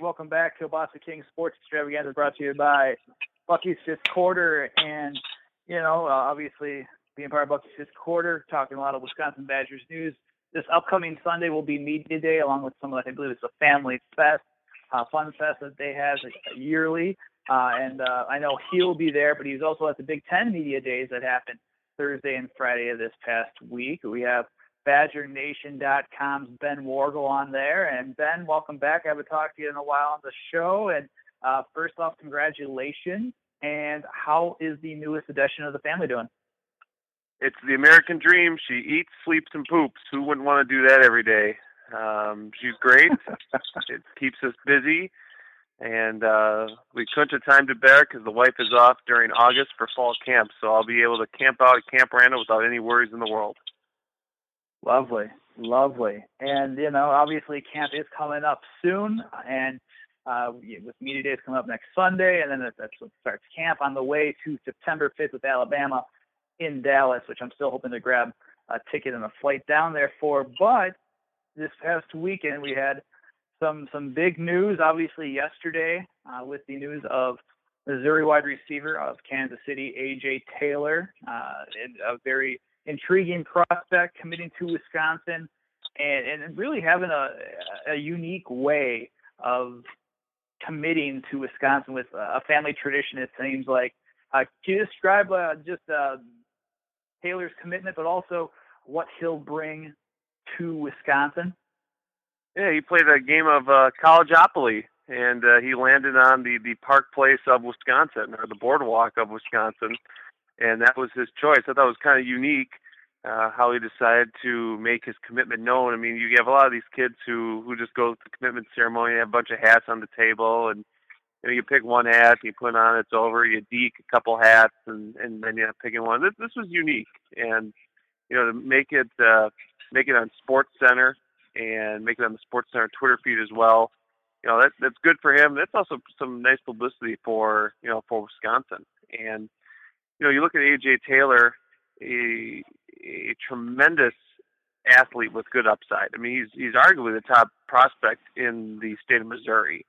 Welcome back to Boston King Sports Extravaganza brought to you by Bucky's Fifth Quarter. And, you know, uh, obviously being part of Bucky's Fifth Quarter, talking a lot of Wisconsin Badgers news. This upcoming Sunday will be Media Day, along with some of, I believe it's a family fest, uh, fun fest that they have yearly. Uh, and uh, I know he'll be there, but he's also at the Big Ten Media Days that happened Thursday and Friday of this past week. We have BadgerNation.com's Ben Worgull on there. And Ben, welcome back. I haven't talked to you in a while on the show. And uh, first off, congratulations. And how is the newest edition of the family doing? It's the American dream. She eats, sleeps, and poops. Who wouldn't want to do that every day? Um, she's great. it keeps us busy and uh, we couldn't have timed it better because the wife is off during August for fall camp, so I'll be able to camp out at Camp Randall without any worries in the world. Lovely, lovely, and you know, obviously, camp is coming up soon, and uh, with media days coming up next Sunday, and then that's what starts camp on the way to September 5th with Alabama in Dallas, which I'm still hoping to grab a ticket and a flight down there for. But this past weekend, we had some some big news, obviously yesterday uh, with the news of Missouri wide receiver of Kansas City, AJ Taylor, uh, a very intriguing prospect committing to Wisconsin, and, and really having a, a unique way of committing to Wisconsin with a family tradition. It seems like. Uh, can you describe uh, just uh, Taylor's commitment, but also what he'll bring to Wisconsin? Yeah, he played a game of uh, collegeopoly, and uh, he landed on the the Park Place of Wisconsin or the Boardwalk of Wisconsin, and that was his choice. I thought it was kind of unique uh, how he decided to make his commitment known. I mean, you have a lot of these kids who who just go to the commitment ceremony, have a bunch of hats on the table, and you know, you pick one hat, you put on, it's over. You deke a couple hats, and and then you are picking one. This this was unique, and you know to make it uh, make it on Sports Center and make it on the Sports Center Twitter feed as well. You know, that that's good for him. That's also some nice publicity for you know for Wisconsin. And you know, you look at AJ Taylor, a a tremendous athlete with good upside. I mean, he's he's arguably the top prospect in the state of Missouri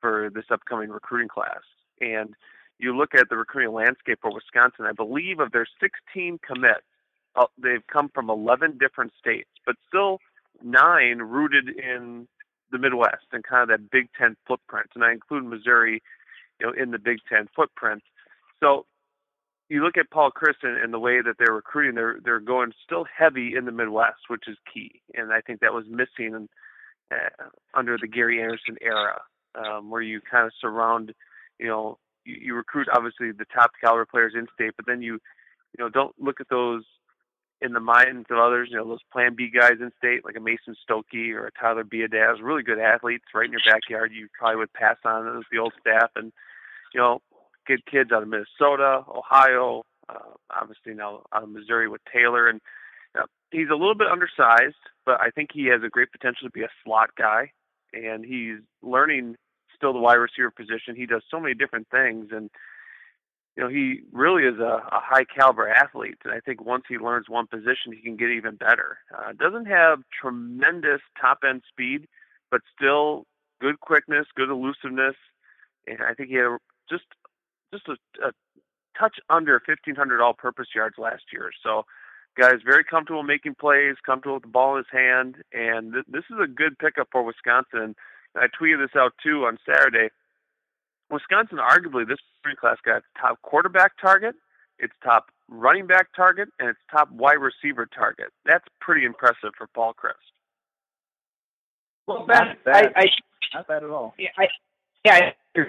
for this upcoming recruiting class. And you look at the recruiting landscape for Wisconsin. I believe of their 16 commits, uh, they've come from 11 different states, but still nine rooted in the Midwest and kind of that Big Ten footprint, and I include Missouri, you know, in the Big Ten footprint. So you look at Paul Chryst and, the way that they're recruiting, they're they're going still heavy in the Midwest, which is key, and I think that was missing uh, under the Gary Anderson era, um, where you kind of surround, you know, you, you recruit obviously the top caliber players in state, but then you, you know, don't look at those in the minds of others, you know, those Plan B guys in state, like a Mason Stokke or a Tyler Biadasz, really good athletes right in your backyard. You probably would pass on as the old staff, and you know, good kids out of Minnesota, Ohio, uh, obviously now out of Missouri with Taylor, and know, he's a little bit undersized, but I think he has a great potential to be a slot guy, and he's learning still the wide receiver position. He does so many different things, and you know, he really is a, a high caliber athlete. And I think once he learns one position, he can get even better. Uh, doesn't have tremendous top end speed, but still good quickness, good elusiveness. And I think he had just just a, a touch under 1,500 all purpose yards last year. So, guys, very comfortable making plays, comfortable with the ball in his hand. And th- this is a good pickup for Wisconsin. I tweeted this out too on Saturday. Wisconsin, arguably, this class got top quarterback target, its top running back target, and its top wide receiver target. That's pretty impressive for Paul Chryst. Well, Ben, I, I, not bad at all. Yeah, I, yeah, I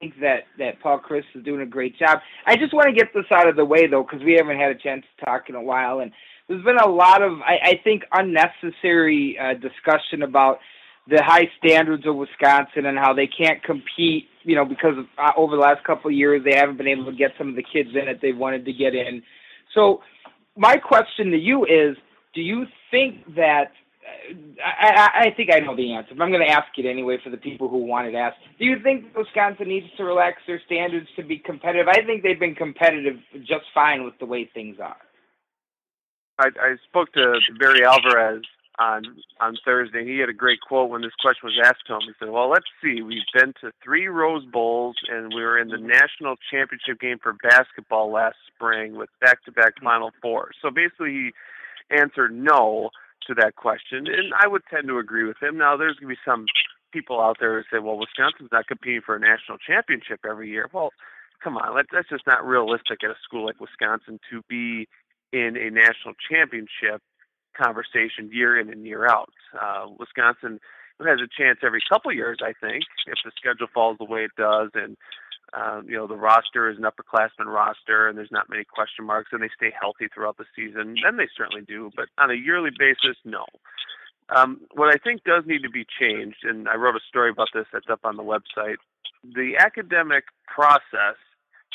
think that that Paul Chryst is doing a great job. I just want to get this out of the way though, because we haven't had a chance to talk in a while, and there's been a lot of, I, I think, unnecessary uh, discussion about the high standards of Wisconsin and how they can't compete, you know, because of, uh, over the last couple of years they haven't been able to get some of the kids in that they wanted to get in. So my question to you is, do you think that I, I, think I know the answer, but I'm going to ask it anyway for the people who want it asked. Do you think Wisconsin needs to relax their standards to be competitive? I think they've been competitive just fine with the way things are. I, I spoke to Barry Alvarez on on Thursday. He had a great quote when this question was asked to him. He said, "Well, let's see. We've been to three Rose Bowls, and we were in the national championship game for basketball last spring with back-to-back Final Four. So basically, he answered no to that question, and I would tend to agree with him. Now, there's going to be some people out there who say, "Well, Wisconsin's not competing for a national championship every year." Well, come on, that's just not realistic at a school like Wisconsin to be in a national championship conversation year in and year out. Uh, Wisconsin has a chance every couple years, I think, if the schedule falls the way it does, and uh, you know the roster is an upperclassman roster, and there's not many question marks, and they stay healthy throughout the season. Then they certainly do, but on a yearly basis, no. Um, what I think does need to be changed, and I wrote a story about this that's up on the website. The academic process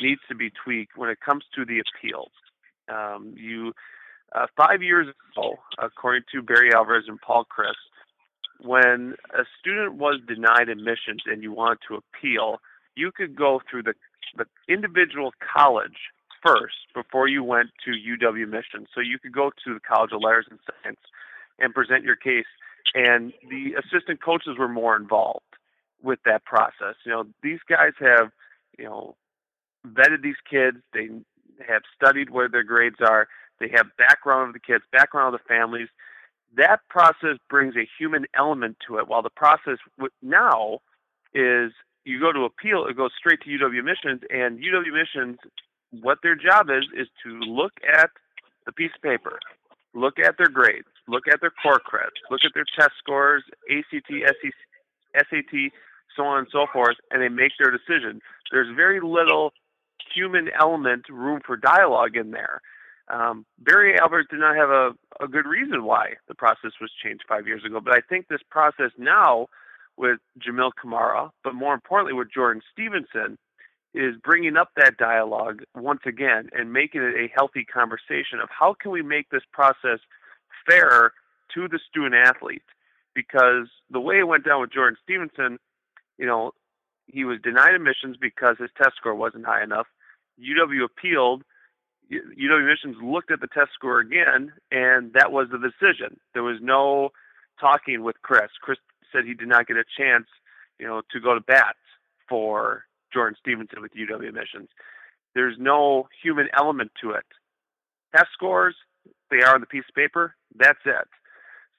needs to be tweaked when it comes to the appeals. Um, you uh, five years ago, according to Barry Alvarez and Paul Chryst, when a student was denied admissions and you wanted to appeal, you could go through the, the individual college first before you went to UW Mission. So you could go to the College of Letters and Science and present your case, and the assistant coaches were more involved with that process. You know, these guys have, you know, vetted these kids. They have studied where their grades are. They have background of the kids, background of the families. That process brings a human element to it. While the process now is you go to appeal, it goes straight to UW Admissions, and UW Admissions, what their job is, is to look at the piece of paper, look at their grades, look at their core credits, look at their test scores, ACT, SAT, so on and so forth, and they make their decision. There's very little human element room for dialogue in there. Um, Barry Alvarez did not have a, a good reason why the process was changed five years ago, but I think this process now with Jamil Kamara, but more importantly with Jordan Stevenson, is bringing up that dialogue once again and making it a healthy conversation of how can we make this process fair to the student athlete. Because the way it went down with Jordan Stevenson, you know, he was denied admissions because his test score wasn't high enough. UW appealed. UW Admissions looked at the test score again, and that was the decision. There was no talking with Chryst. Chryst said he did not get a chance, you know, to go to bat for Jordan Stevenson with UW Admissions. There's no human element to it. Test scores, they are on the piece of paper. That's it.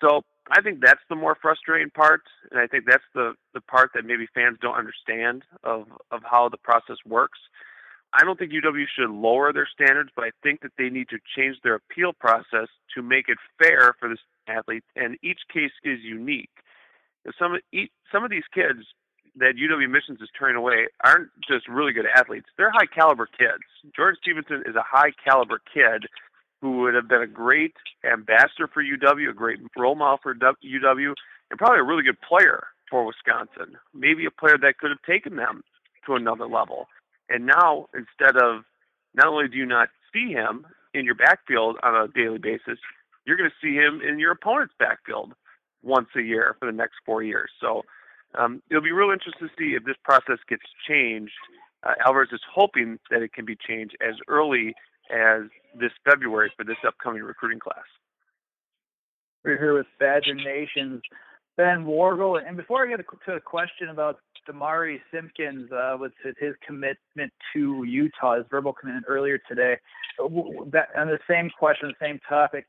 So I think that's the more frustrating part, and I think that's the the part that maybe fans don't understand of of how the process works. I don't think UW should lower their standards, but I think that they need to change their appeal process to make it fair for the athletes. And each case is unique. Some some of these kids that UW Missions is turning away aren't just really good athletes; they're high caliber kids. George Stevenson is a high caliber kid who would have been a great ambassador for UW, a great role model for UW, and probably a really good player for Wisconsin. Maybe a player that could have taken them to another level. And now, instead of not only do you not see him in your backfield on a daily basis, you're going to see him in your opponent's backfield once a year for the next four years. So um, it'll be real interesting to see if this process gets changed. Uh, Alvarez is hoping that it can be changed as early as this February for this upcoming recruiting class. We're here with Badger Nation's Ben Worgull. And before I get to a question about Demari Simpkins uh, with his commitment to Utah, his verbal commitment earlier today. On the same question, the same topic,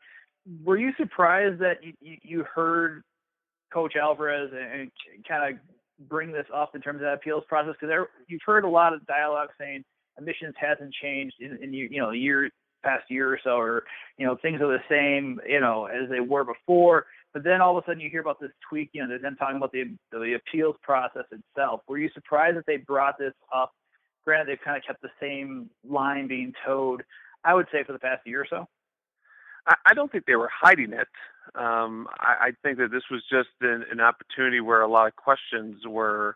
were you surprised that you, you heard Coach Alvarez and kind of bring this up in terms of that appeals process? Because you've heard a lot of dialogue saying admissions hasn't changed in, in you know year past year or so, or you know things are the same you know as they were before. But then all of a sudden you hear about this tweak, you know, they're then talking about the the appeals process itself. Were you surprised that they brought this up? Granted, they've kind of kept the same line being towed. I would say for the past year or so. I, I don't think they were hiding it. Um, I, I think that this was just an, an opportunity where a lot of questions were,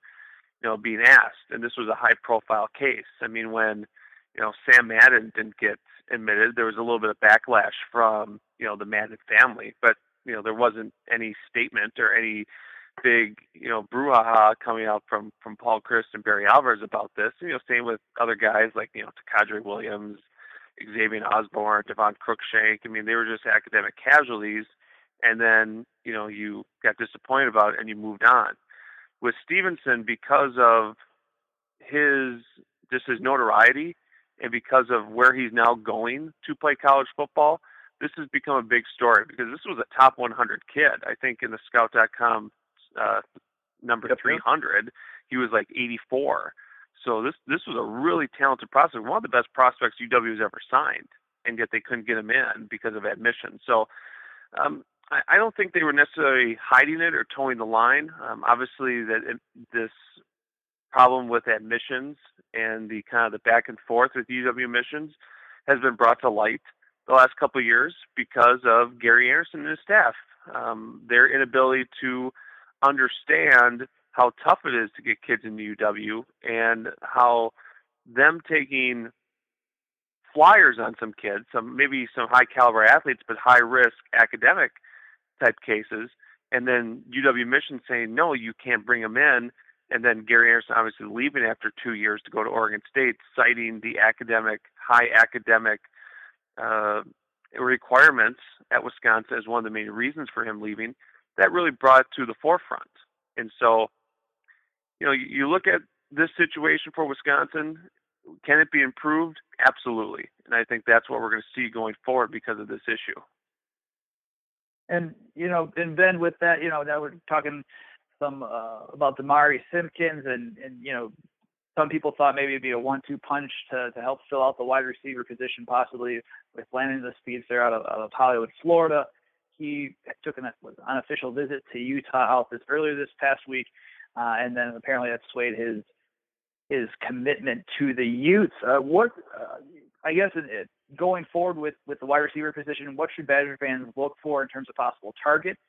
you know, being asked, and this was a high-profile case. I mean, when you know Sam Madden didn't get admitted, there was a little bit of backlash from you know the Madden family, but you know there wasn't any statement or any big you know brouhaha coming out from from Paul Chryst and Barry Alvarez about this. You know, same with other guys like you know Takadre Williams, Xavier Osborne, Devon Cruikshank. I mean, they were just academic casualties, and then you know you got disappointed about it and you moved on. With Stevenson, because of his just his notoriety and because of where he's now going to play college football, this has become a big story because this was a top 100 kid. I think in the Scout.com uh, number yep. 300, he was like 84. So this this was a really talented prospect, one of the best prospects UW has ever signed, and yet they couldn't get him in because of admission. So um, I, I don't think they were necessarily hiding it or towing the line. Um, obviously, that it, this problem with admissions and the kind of the back and forth with UW admissions has been brought to light the last couple of years because of Gary Anderson and his staff. Um, their inability to understand how tough it is to get kids into UW and how them taking flyers on some kids, some maybe some high caliber athletes, but high risk academic type cases, and then UW Mission saying no, you can't bring them in, and then Gary Anderson obviously leaving after two years to go to Oregon State, citing the academic high academic uh, requirements at Wisconsin as one of the main reasons for him leaving. That really brought to the forefront, and so you know, you look at this situation for Wisconsin. Can it be improved? Absolutely. And I think that's what we're going to see going forward because of this issue. And you know, and then with that, you know, now we're talking some uh, about Demari Simpkins, and and you know, some people thought maybe it'd be a one-two punch to to help fill out the wide receiver position, possibly with landing the speedster out of, out of Hollywood, Florida. He took an unofficial visit to Utah this earlier this past week uh, and then apparently that swayed his his commitment to the Utes. Uh, what uh, I guess it, it, going forward with with the wide receiver position, what should Badger fans look for in terms of possible targets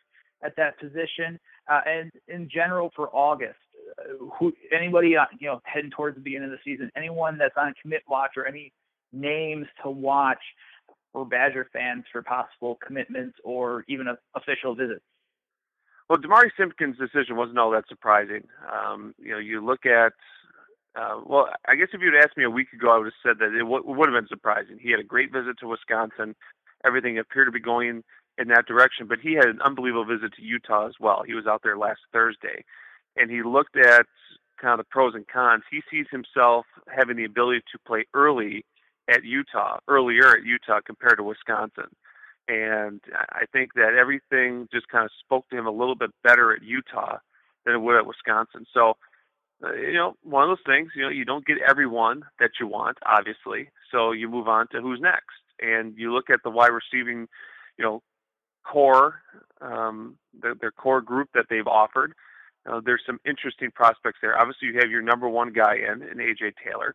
at that position, uh, and in general for August? Uh, who anybody uh, you know heading towards the beginning of the season? Anyone that's on commit watch or any names to watch for Badger fans for possible commitments or even official visits? Well, Demari Simpkins' decision wasn't all that surprising. Um, you know, you look at, uh, well, I guess if you'd asked me a week ago, I would have said that it, w- would have been surprising. He had a great visit to Wisconsin. Everything appeared to be going in that direction, but he had an unbelievable visit to Utah as well. He was out there last Thursday, and he looked at kind of the pros and cons. He sees himself having the ability to play early at Utah, earlier at Utah compared to Wisconsin and I think that everything just kind of spoke to him a little bit better at Utah than it would at Wisconsin. So, uh, you know, one of those things, you know, you don't get everyone that you want, obviously. So you move on to who's next, and you look at the wide receiving, you know, core, um, the, their core group that they've offered. Uh, there's some interesting prospects there. Obviously, you have your number one guy in, in AJ Taylor.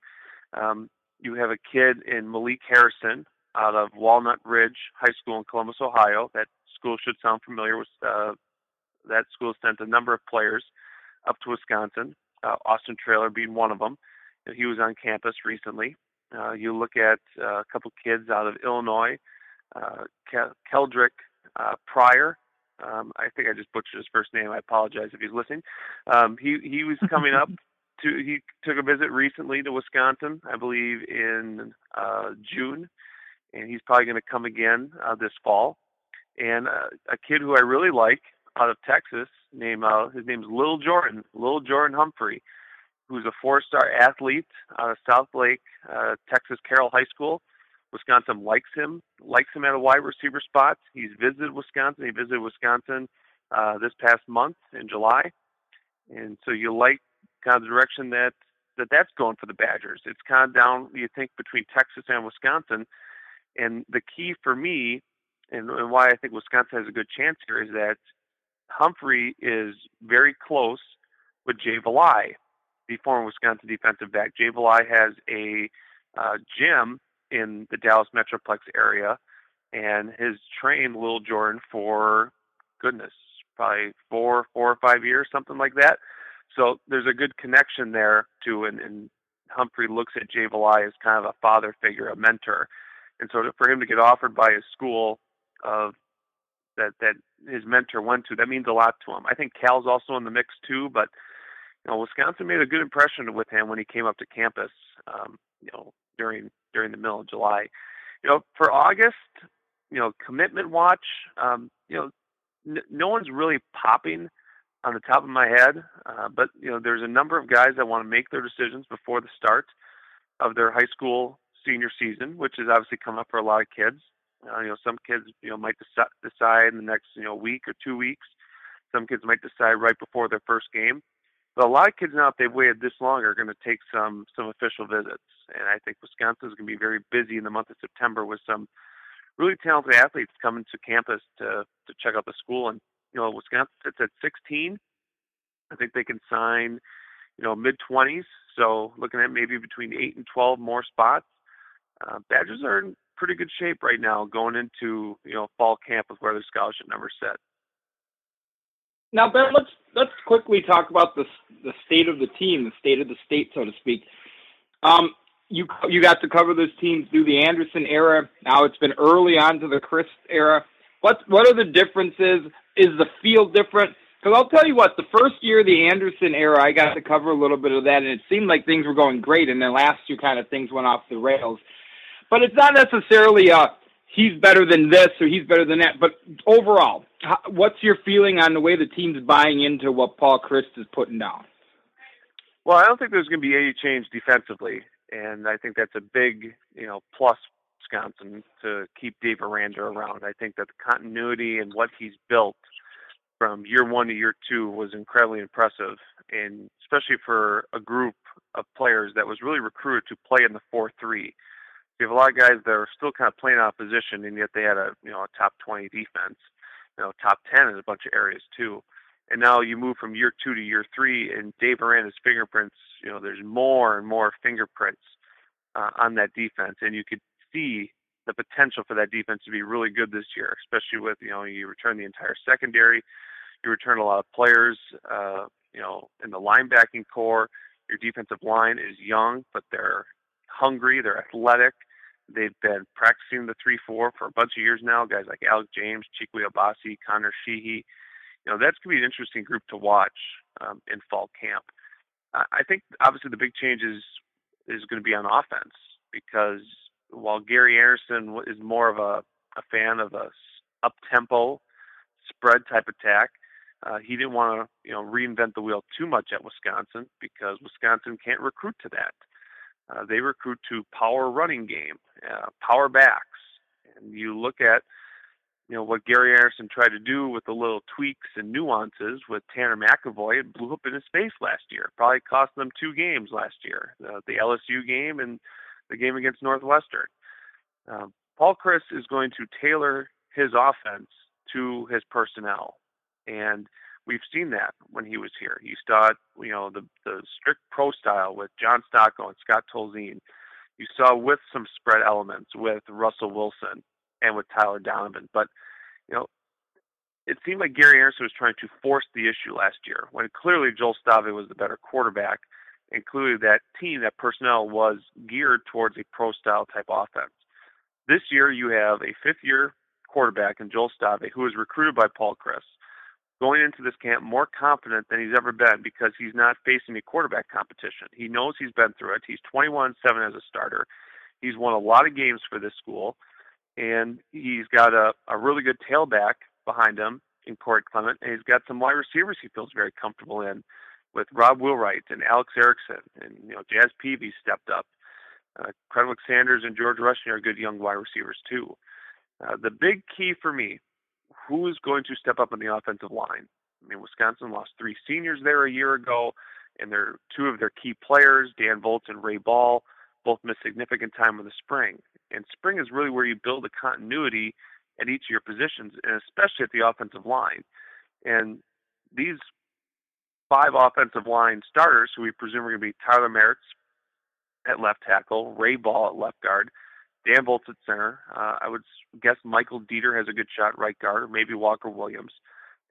Um, you have a kid in Malik Harrison, out of Walnut Ridge High School in Columbus, Ohio. That school should sound familiar. With uh, that school sent a number of players up to Wisconsin. Uh, Austin Traylor being one of them. He was on campus recently. Uh, you look at uh, a couple kids out of Illinois, uh, Keldrick uh, Pryor. Um, I think I just butchered his first name. I apologize if he's listening. Um, he he was coming up to. He took a visit recently to Wisconsin, I believe in uh, June, and he's probably going to come again uh, this fall. And uh, a kid who I really like out of Texas, name uh, his name's Lil Jordan, Lil Jordan Humphrey, who's a four-star athlete out of Southlake, uh, Texas Carroll High School. Wisconsin likes him, likes him at a wide receiver spot. He's visited Wisconsin. He visited Wisconsin uh, this past month in July, and so you like kind of the direction that that that's going for the Badgers. It's kind of down, you think, between Texas and Wisconsin. And the key for me, and, and why I think Wisconsin has a good chance here, is that Humphrey is very close with Jay Valai, the former Wisconsin defensive back. Jay Valai has a uh, gym in the Dallas Metroplex area, and has trained Little Jordan for goodness, probably four, four or five years, something like that. So there's a good connection there too, and, and Humphrey looks at Jay Valai as kind of a father figure, a mentor, and so for him to get offered by his school of that that his mentor went to, that means a lot to him. I think Cal's also in the mix too, but you know Wisconsin made a good impression with him when he came up to campus. Um, you know during during the middle of July. You know for August, you know commitment watch. Um, you know n- no one's really popping on the top of my head, uh, but you know there's a number of guys that want to make their decisions before the start of their high school senior season, which has obviously come up for a lot of kids. Uh, you know, some kids you know might deci- decide in the next you know week or two weeks. Some kids might decide right before their first game. But a lot of kids now, if they've waited this long, are going to take some some official visits, and I think Wisconsin is going to be very busy in the month of September with some really talented athletes coming to campus to to check out the school. And you know, Wisconsin sits at 16. I think they can sign, you know, mid 20s. So looking at maybe between eight and 12 more spots. Uh, Badgers are in pretty good shape right now going into you know fall camp with where their scholarship numbers set. Now, Ben, let's let's quickly talk about the the state of the team, the state of the state, so to speak. Um, you you got to cover those teams through the Anderson era. Now it's been early on to the Chryst era. What what are the differences? Is the field different? Because I'll tell you what, the first year the Anderson era, I got to cover a little bit of that, and it seemed like things were going great. And then last year, kind of things went off the rails. But it's not necessarily a he's better than this or he's better than that. But overall, what's your feeling on the way the team's buying into what Paul Chryst is putting down? Well, I don't think there's going to be any change defensively, and I think that's a big, you know, plus Wisconsin to keep Dave Aranda around. I think that the continuity and what he's built from year one to year two was incredibly impressive, and especially for a group of players that was really recruited to play in the four-three. You have a lot of guys that are still kind of playing out of position, and yet they had a you know a top 20 defense, you know top 10 in a bunch of areas too. And now you move from year two to year three, and Dave Aranda's fingerprints. You know, there's more and more fingerprints uh, on that defense, and you could see the potential for that defense to be really good this year, especially with you know you return the entire secondary, you return a lot of players, uh, you know, in the linebacking core. Your defensive line is young, but they're hungry, they're athletic. They've been practicing the three four for a bunch of years now. Guys like Alec James, Chikwe Obasih, Connor Sheehy. You know, that's gonna be an interesting group to watch um, in fall camp. I think obviously the big change is is going to be on offense because while Gary Anderson is more of a, a fan of a up tempo spread type attack, uh, he didn't want to you know reinvent the wheel too much at Wisconsin because Wisconsin can't recruit to that. Uh, they recruit to power running game, uh, power backs, and you look at you know what Gary Anderson tried to do with the little tweaks and nuances with Tanner McEvoy. It blew up in his face last year. Probably cost them two games last year, uh, the LSU game and the game against Northwestern. Uh, Paul Chryst is going to tailor his offense to his personnel, and we've seen that when he was here. You saw, you know, the the strict pro style with John Stocco and Scott Tolzien. You saw with some spread elements with Russell Wilson and with Tyler Donovan. But you know, it seemed like Gary Anderson was trying to force the issue last year when clearly Joel Stave was the better quarterback, and clearly that team, that personnel was geared towards a pro style type offense. This year, you have a fifth year quarterback in Joel Stave who was recruited by Paul Chryst going into this camp more confident than he's ever been because he's not facing a quarterback competition. He knows he's been through it. He's 21 7 as a starter. He's won a lot of games for this school, and he's got a, a really good tailback behind him in Corey Clement, and he's got some wide receivers he feels very comfortable in with Rob Wheelwright and Alex Erickson, and you know Jazz Peavy stepped up. Uh, Krenwick Sanders and George Rushing are good young wide receivers too. Uh, the big key for me who is going to step up in the offensive line? I mean, Wisconsin lost three seniors there a year ago, and they're two of their key players, Dan Voltz and Ray Ball, both missed significant time in the spring. And spring is really where you build a continuity at each of your positions, and especially at the offensive line. And these five offensive line starters, who we presume are going to be Tyler Marz at left tackle, Ray Ball at left guard, Dan Voltz at center. Uh, I would guess Michael Deiter has a good shot right guard, or maybe Walker Williams,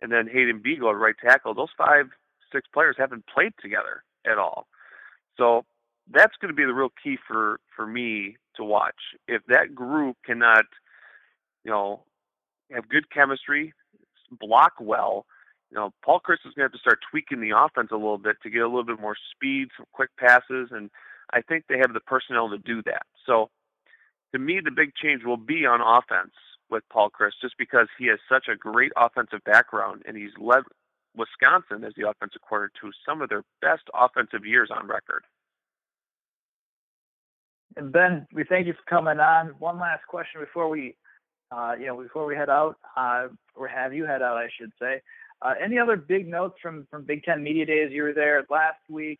and then Hayden Biegel at right tackle. Those five, six players haven't played together at all. So that's going to be the real key for for me to watch. If that group cannot, you know, have good chemistry, block well, you know, Paul Chryst is going to have to start tweaking the offense a little bit to get a little bit more speed, some quick passes, and I think they have the personnel to do that. So, to me, the big change will be on offense with Paul Chryst, just because he has such a great offensive background and he's led Wisconsin as the offensive coordinator to some of their best offensive years on record. And Ben, we thank you for coming on. One last question before we, uh, you know, before we head out, uh, or have you head out, I should say. Uh, any other big notes from from Big Ten Media Days? You were there last week,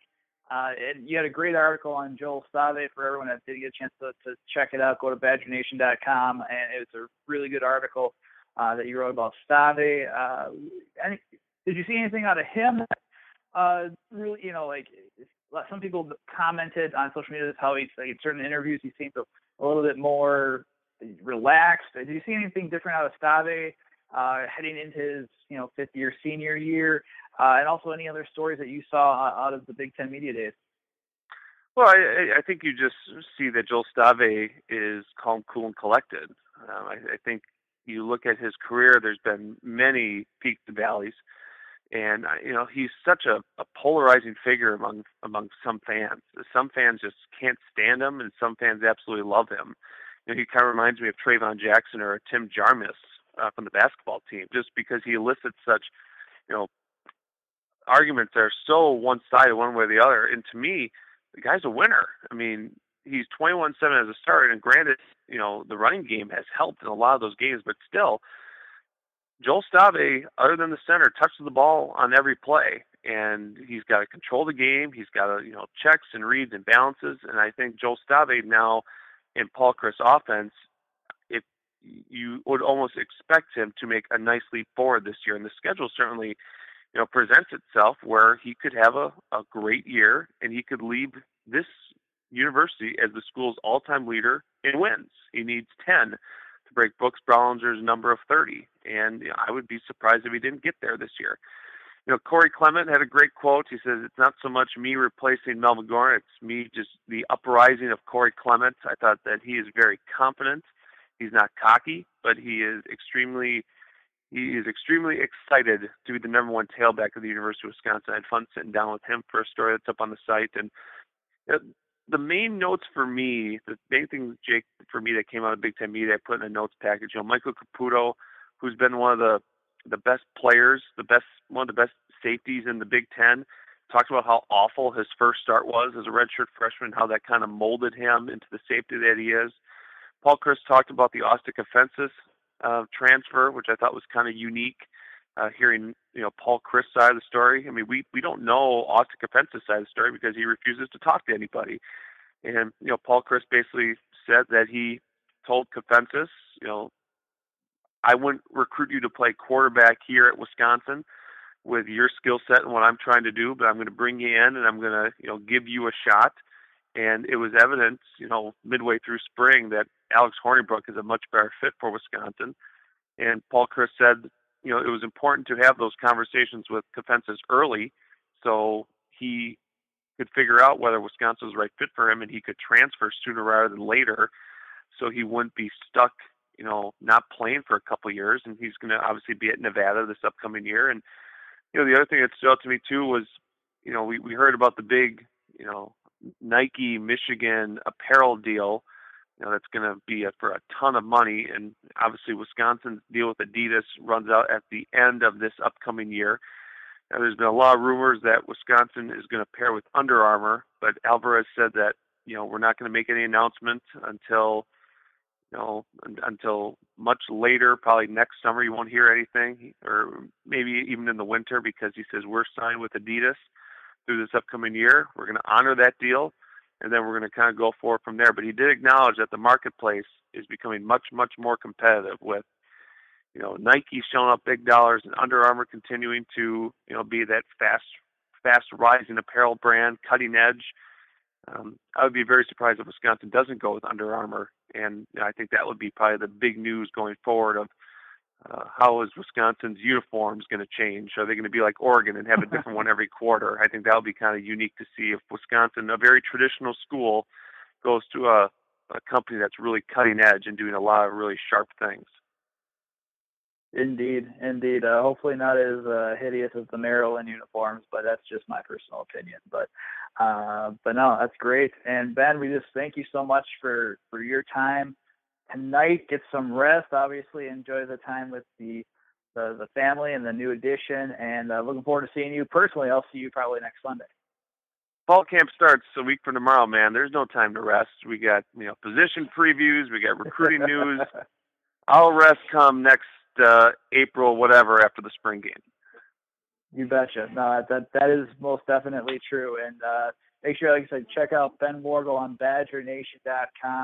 uh, and you had a great article on Joel Stave for everyone that didn't get a chance to, to check it out. Go to BadgerNation.com, and it was a really good article uh, that you wrote about Stave. Uh, any, did you see anything out of him? Uh, really, you know, like some people commented on social media how he's like in certain interviews he seems a, a little bit more relaxed. Did you see anything different out of Stave uh, heading into his you know fifth year senior year, uh, and also any other stories that you saw out of the Big Ten media days? Well, I, I think you just see that Joel Stave is calm, cool, and collected. Um, I, I think you look at his career. There's been many peaks and valleys and uh, you know he's such a, a polarizing figure among among some fans. Some fans just can't stand him, and some fans absolutely love him. You know, he kind of reminds me of Traevon Jackson or Tim Jarmusz uh, from the basketball team, just because he elicits such, you know, arguments are so one-sided, one way or the other. And to me, the guy's a winner. I mean, he's 21-7 as a starter, and granted, you know, the running game has helped in a lot of those games, but still Joel Stave, other than the center, touches the ball on every play, and he's got to control the game. He's got to, you know, checks and reads and balances. And I think Joel Stave now in Paul Chryst offense, if you would almost expect him to make a nice leap forward this year, and the schedule certainly, you know, presents itself where he could have a, a great year and he could leave this university as the school's all-time leader in wins. He needs ten to break Brooks Bollinger's number of 30. And you know, I would be surprised if he didn't get there this year. You know, Corey Clement had a great quote. He says, It's not so much me replacing Melvin Gordon, it's me just the uprising of Corey Clement. I thought that he is very confident. He's not cocky, but he is extremely he is extremely excited to be the number one tailback of the University of Wisconsin. I had fun sitting down with him for a story that's up on the site, and the main notes for me, the main thing, Jake, for me that came out of Big Ten Media, I put in a notes package. You know, Michael Caputo, who's been one of the the best players, the best one of the best safeties in the Big Ten, talked about how awful his first start was as a redshirt freshman, how that kind of molded him into the safety that he is. Paul Chryst talked about the Oscar Kafentzis uh, transfer, which I thought was kind of unique uh, hearing you know Paul Chryst side of the story. I mean, we we don't know Austin Kafentzis side of the story because he refuses to talk to anybody. And you know, Paul Chryst basically said that he told Kafentzis, you know, I wouldn't recruit you to play quarterback here at Wisconsin with your skill set and what I'm trying to do, but I'm going to bring you in and I'm going to you know give you a shot. And it was evident, you know, midway through spring that Alex Hornibrook is a much better fit for Wisconsin. And Paul Chryst said you know, it was important to have those conversations with Kafentzis early so he could figure out whether Wisconsin was the right fit for him and he could transfer sooner rather than later so he wouldn't be stuck, you know, not playing for a couple years. And he's going to obviously be at Nevada this upcoming year. And, you know, the other thing that stood out to me too was, you know, we, we heard about the big, you know, Nike Michigan apparel deal you know that's going to be a, for a ton of money. And obviously, Wisconsin's deal with Adidas runs out at the end of this upcoming year. Now, there's been a lot of rumors that Wisconsin is going to pair with Under Armour, but Alvarez said that you know we're not going to make any announcement until you know until much later, probably next summer. You won't hear anything, or maybe even in the winter, because he says we're signed with Adidas through this upcoming year. We're going to honor that deal and then we're going to kind of go forward from there. But he did acknowledge that the marketplace is becoming much, much more competitive with, you know, Nike showing up big dollars and Under Armour continuing to, you know, be that fast, fast rising apparel brand, cutting edge. Um, I would be very surprised if Wisconsin doesn't go with Under Armour, and I think that would be probably the big news going forward of uh, how is Wisconsin's uniforms going to change? Are they going to be like Oregon and have a different one every quarter? I think that would be kind of unique to see if Wisconsin, a very traditional school, goes to a, a company that's really cutting edge and doing a lot of really sharp things. Indeed, indeed. Uh, hopefully not as uh, hideous as the Maryland uniforms, but that's just my personal opinion. But, uh, but no, that's great. And Ben, we just thank you so much for for your time tonight. Get some rest. Obviously, enjoy the time with the the, the family and the new addition. And uh, looking forward to seeing you personally. I'll see you probably next Sunday. Fall camp starts a week from tomorrow, man. There's no time to rest. We got you know position previews. We got recruiting news. I'll rest come next uh, April, whatever, after the spring game. You betcha. No, that that is most definitely true. And uh, make sure, like I said, check out Ben Worgull on BadgerNation.com.